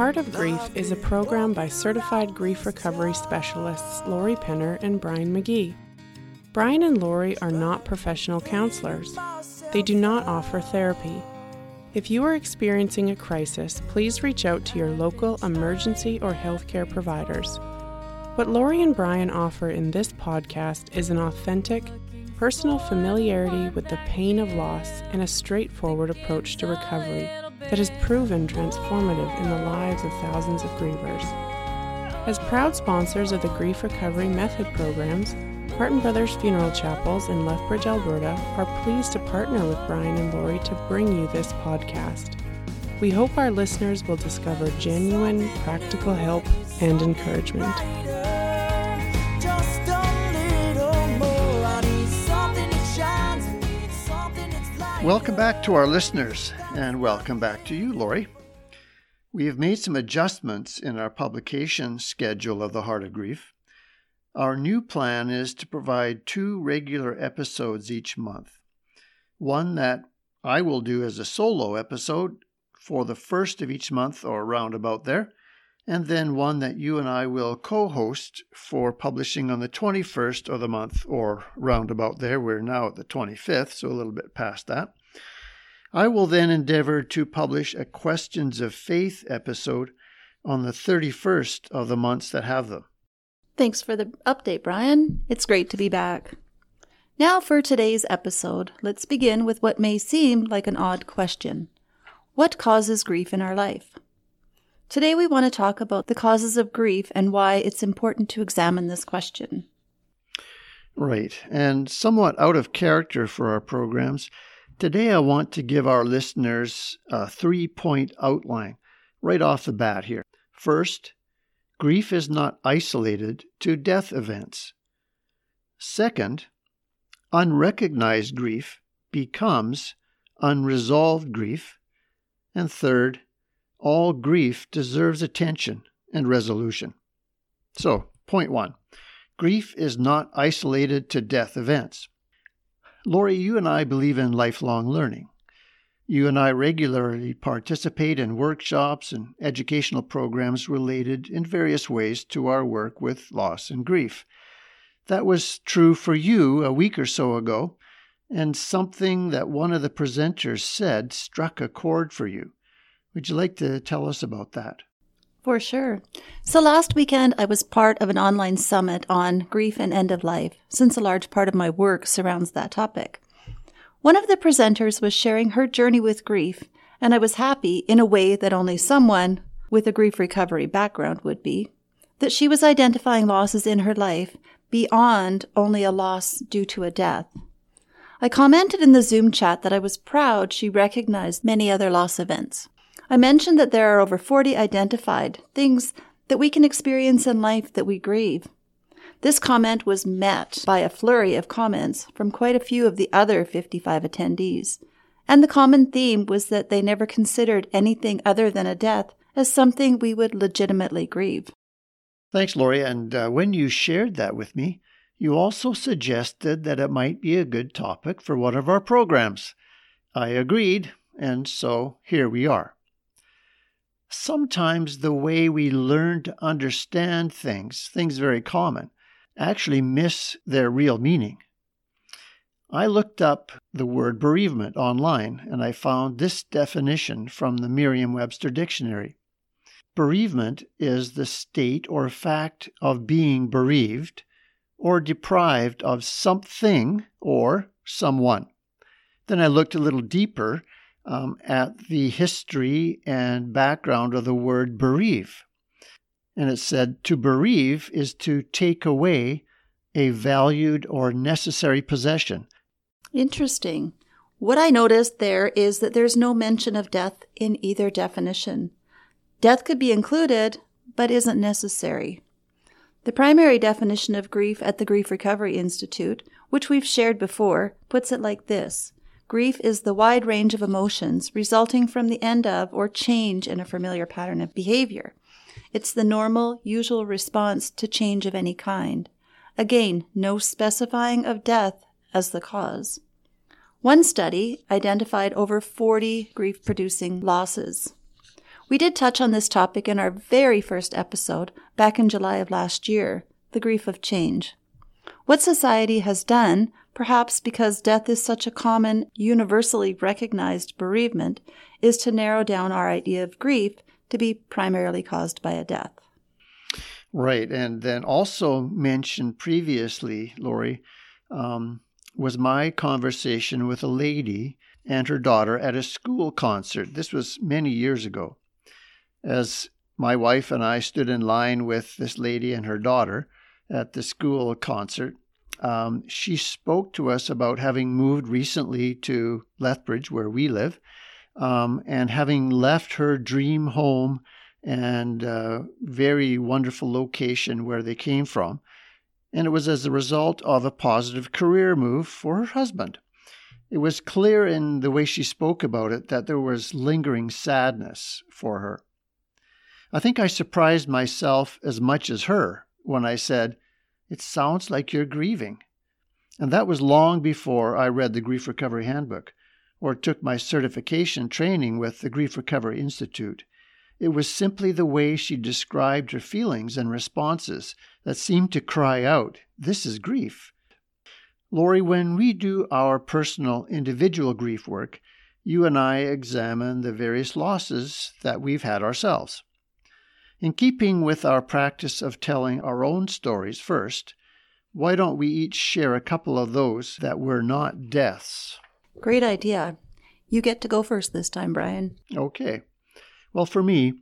Heart of Grief is a program by certified grief recovery specialists Lorri Penner and Brian McGee. Brian and Lorri are not professional counselors. They do not offer therapy. If you are experiencing a crisis, please reach out to your local emergency or healthcare providers. What Lori and Brian offer in this podcast is an authentic, personal familiarity with the pain of loss and a straightforward approach to recovery that has proven transformative in the lives of thousands of grievers. As proud sponsors of the Grief Recovery Method programs, Martin Brothers Funeral Chapels in Lethbridge, Alberta are pleased to partner with Brian and Lorri to bring you this podcast. We hope our listeners will discover genuine, practical help and encouragement. Welcome back to our listeners, and welcome back to you, Lorri. We have made some adjustments in our publication schedule of The Heart of Grief. Our new plan is to provide two regular episodes each month. One that I will do as a solo episode for the first of each month or around about there, and then one that you and I will co host for publishing on the 21st of the month or roundabout there. We're now at the 25th, so a little bit past that. I will then endeavor to publish a Questions of Faith episode on the 31st of the months that have them. Thanks for the update, Brian. It's great to be back. Now, for today's episode, let's begin with what may seem like an odd question What causes grief in our life? Today, we want to talk about the causes of grief and why it's important to examine this question. Right. And somewhat out of character for our programs, today I want to give our listeners a three point outline right off the bat here. First, grief is not isolated to death events. Second, unrecognized grief becomes unresolved grief. And third, all grief deserves attention and resolution. So, point one grief is not isolated to death events. Lorri, you and I believe in lifelong learning. You and I regularly participate in workshops and educational programs related in various ways to our work with loss and grief. That was true for you a week or so ago, and something that one of the presenters said struck a chord for you. Would you like to tell us about that? For sure. So last weekend, I was part of an online summit on grief and end of life, since a large part of my work surrounds that topic. One of the presenters was sharing her journey with grief, and I was happy, in a way that only someone with a grief recovery background would be, that she was identifying losses in her life beyond only a loss due to a death. I commented in the Zoom chat that I was proud she recognized many other loss events. I mentioned that there are over 40 identified things that we can experience in life that we grieve. This comment was met by a flurry of comments from quite a few of the other 55 attendees. And the common theme was that they never considered anything other than a death as something we would legitimately grieve. Thanks, Lorri. And uh, when you shared that with me, you also suggested that it might be a good topic for one of our programs. I agreed, and so here we are sometimes the way we learn to understand things, things very common, actually miss their real meaning. I looked up the word bereavement online and I found this definition from the Merriam Webster Dictionary. Bereavement is the state or fact of being bereaved or deprived of something or someone. Then I looked a little deeper um, at the history and background of the word bereave. And it said to bereave is to take away a valued or necessary possession. Interesting. What I noticed there is that there's no mention of death in either definition. Death could be included, but isn't necessary. The primary definition of grief at the Grief Recovery Institute, which we've shared before, puts it like this Grief is the wide range of emotions resulting from the end of or change in a familiar pattern of behavior. It's the normal, usual response to change of any kind. Again, no specifying of death as the cause. One study identified over 40 grief producing losses. We did touch on this topic in our very first episode back in July of last year the grief of change. What society has done, perhaps because death is such a common, universally recognized bereavement, is to narrow down our idea of grief to be primarily caused by a death. Right. And then also mentioned previously, Lorri, um, was my conversation with a lady and her daughter at a school concert. This was many years ago. As my wife and I stood in line with this lady and her daughter at the school concert, um, she spoke to us about having moved recently to Lethbridge, where we live, um, and having left her dream home and uh, very wonderful location where they came from. And it was as a result of a positive career move for her husband. It was clear in the way she spoke about it that there was lingering sadness for her. I think I surprised myself as much as her when I said, It sounds like you're grieving. And that was long before I read the Grief Recovery Handbook or took my certification training with the Grief Recovery Institute. It was simply the way she described her feelings and responses that seemed to cry out, This is grief. Lorri, when we do our personal individual grief work, you and I examine the various losses that we've had ourselves. In keeping with our practice of telling our own stories first, why don't we each share a couple of those that were not deaths? Great idea. You get to go first this time, Brian. Okay. Well, for me,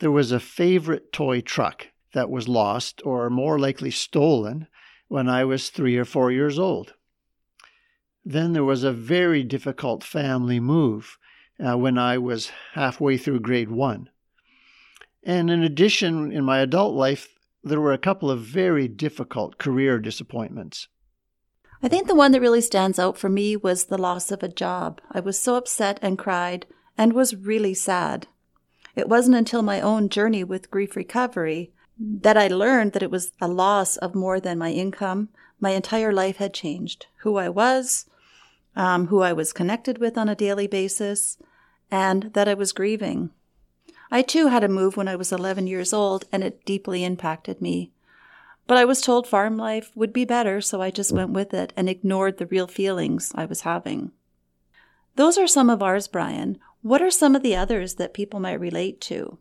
there was a favorite toy truck that was lost or more likely stolen when I was three or four years old. Then there was a very difficult family move uh, when I was halfway through grade one. And in addition, in my adult life, there were a couple of very difficult career disappointments. I think the one that really stands out for me was the loss of a job. I was so upset and cried and was really sad. It wasn't until my own journey with grief recovery that I learned that it was a loss of more than my income. My entire life had changed who I was, um, who I was connected with on a daily basis, and that I was grieving. I too had a move when I was 11 years old, and it deeply impacted me. But I was told farm life would be better, so I just went with it and ignored the real feelings I was having. Those are some of ours, Brian. What are some of the others that people might relate to?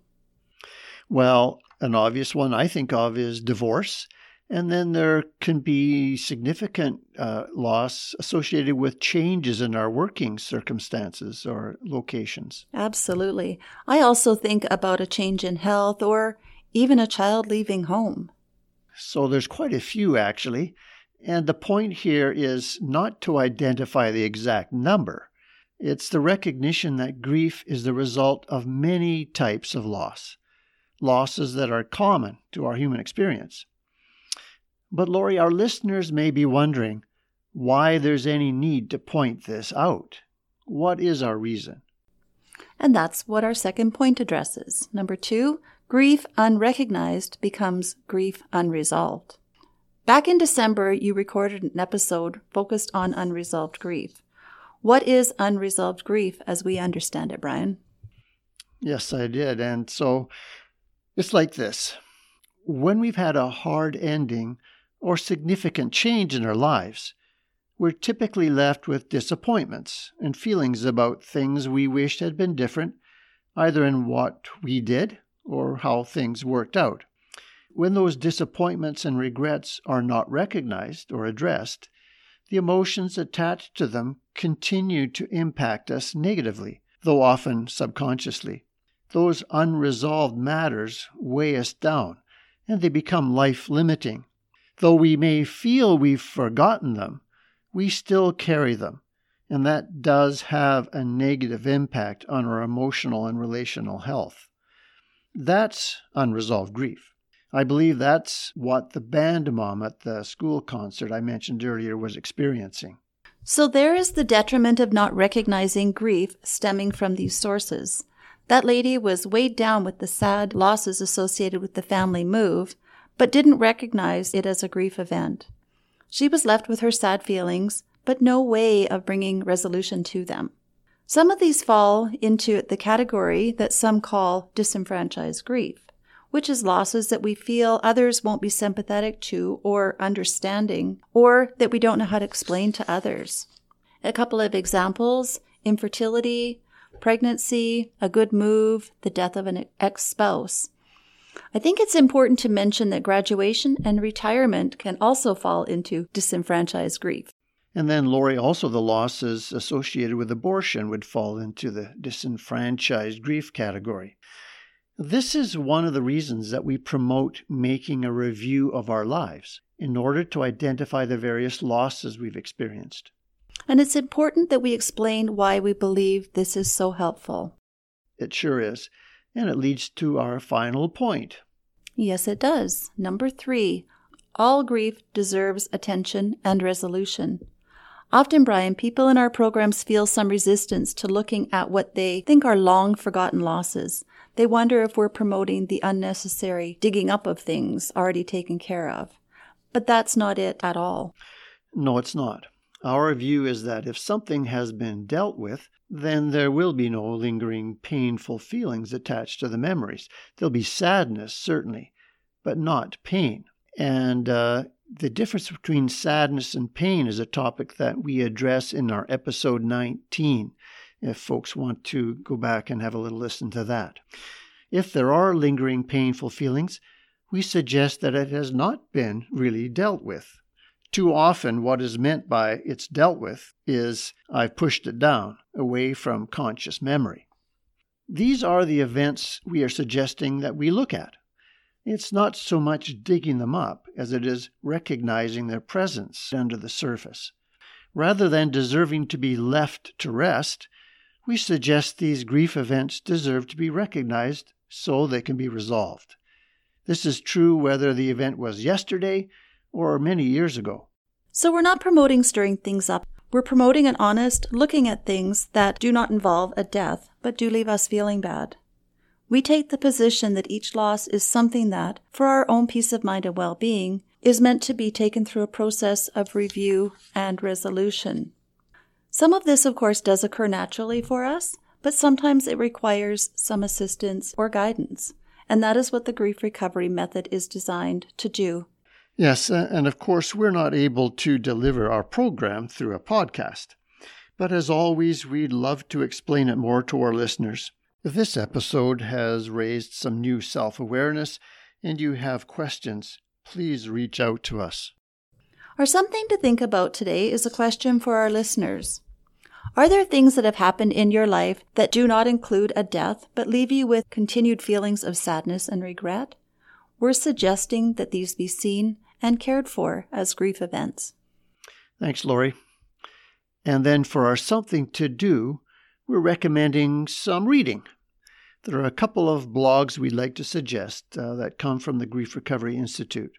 Well, an obvious one I think of is divorce. And then there can be significant uh, loss associated with changes in our working circumstances or locations. Absolutely. I also think about a change in health or even a child leaving home. So there's quite a few actually. And the point here is not to identify the exact number. It's the recognition that grief is the result of many types of loss, losses that are common to our human experience. But, Lorri, our listeners may be wondering why there's any need to point this out. What is our reason? And that's what our second point addresses. Number two, grief unrecognized becomes grief unresolved. Back in December, you recorded an episode focused on unresolved grief. What is unresolved grief as we understand it, Brian? Yes, I did. And so it's like this when we've had a hard ending or significant change in our lives, we're typically left with disappointments and feelings about things we wished had been different, either in what we did or how things worked out. When those disappointments and regrets are not recognized or addressed, the emotions attached to them continue to impact us negatively, though often subconsciously. Those unresolved matters weigh us down, and they become life limiting. Though we may feel we've forgotten them, we still carry them, and that does have a negative impact on our emotional and relational health. That's unresolved grief. I believe that's what the band mom at the school concert I mentioned earlier was experiencing. So there is the detriment of not recognizing grief stemming from these sources. That lady was weighed down with the sad losses associated with the family move, but didn't recognize it as a grief event. She was left with her sad feelings, but no way of bringing resolution to them. Some of these fall into the category that some call disenfranchised grief, which is losses that we feel others won't be sympathetic to or understanding, or that we don't know how to explain to others. A couple of examples infertility, pregnancy, a good move, the death of an ex spouse. I think it's important to mention that graduation and retirement can also fall into disenfranchised grief. And then, Lorri, also the losses associated with abortion would fall into the disenfranchised grief category. This is one of the reasons that we promote making a review of our lives in order to identify the various losses we've experienced. And it's important that we explain why we believe this is so helpful. It sure is. And it leads to our final point. Yes, it does. Number three all grief deserves attention and resolution. Often, Brian, people in our programs feel some resistance to looking at what they think are long forgotten losses. They wonder if we're promoting the unnecessary digging up of things already taken care of. But that's not it at all. No, it's not. Our view is that if something has been dealt with, then there will be no lingering painful feelings attached to the memories. There'll be sadness, certainly, but not pain. And uh, the difference between sadness and pain is a topic that we address in our episode 19, if folks want to go back and have a little listen to that. If there are lingering painful feelings, we suggest that it has not been really dealt with. Too often, what is meant by it's dealt with is I've pushed it down away from conscious memory. These are the events we are suggesting that we look at. It's not so much digging them up as it is recognizing their presence under the surface. Rather than deserving to be left to rest, we suggest these grief events deserve to be recognized so they can be resolved. This is true whether the event was yesterday or many years ago. So we're not promoting stirring things up. We're promoting an honest looking at things that do not involve a death, but do leave us feeling bad. We take the position that each loss is something that, for our own peace of mind and well being, is meant to be taken through a process of review and resolution. Some of this, of course, does occur naturally for us, but sometimes it requires some assistance or guidance. And that is what the grief recovery method is designed to do. Yes, and of course, we're not able to deliver our program through a podcast. But as always, we'd love to explain it more to our listeners. If this episode has raised some new self awareness and you have questions, please reach out to us. Our something to think about today is a question for our listeners. Are there things that have happened in your life that do not include a death but leave you with continued feelings of sadness and regret? We're suggesting that these be seen and cared for as grief events. Thanks, Lorri. And then for our something to do, we're recommending some reading. There are a couple of blogs we'd like to suggest uh, that come from the Grief Recovery Institute.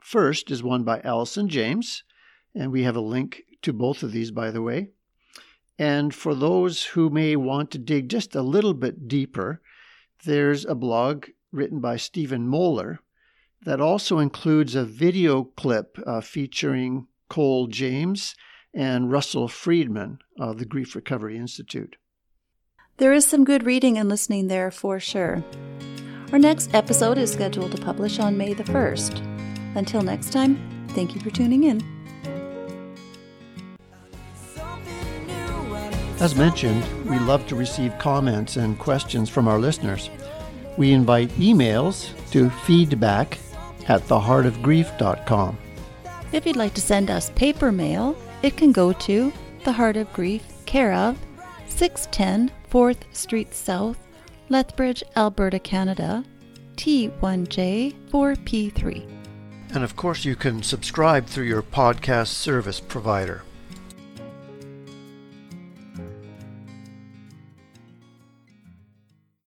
First is one by Allison James, and we have a link to both of these, by the way. And for those who may want to dig just a little bit deeper, there's a blog written by Stephen Moeller that also includes a video clip uh, featuring Cole James and Russell Friedman of the Grief Recovery Institute. There is some good reading and listening there for sure. Our next episode is scheduled to publish on May the 1st. Until next time, thank you for tuning in. As mentioned, we love to receive comments and questions from our listeners. We invite emails to feedback at theheartofgrief.com. If you'd like to send us paper mail, it can go to The Heart of Grief, care of 610 4th Street South, Lethbridge, Alberta, Canada, T1J4P3. And of course, you can subscribe through your podcast service provider.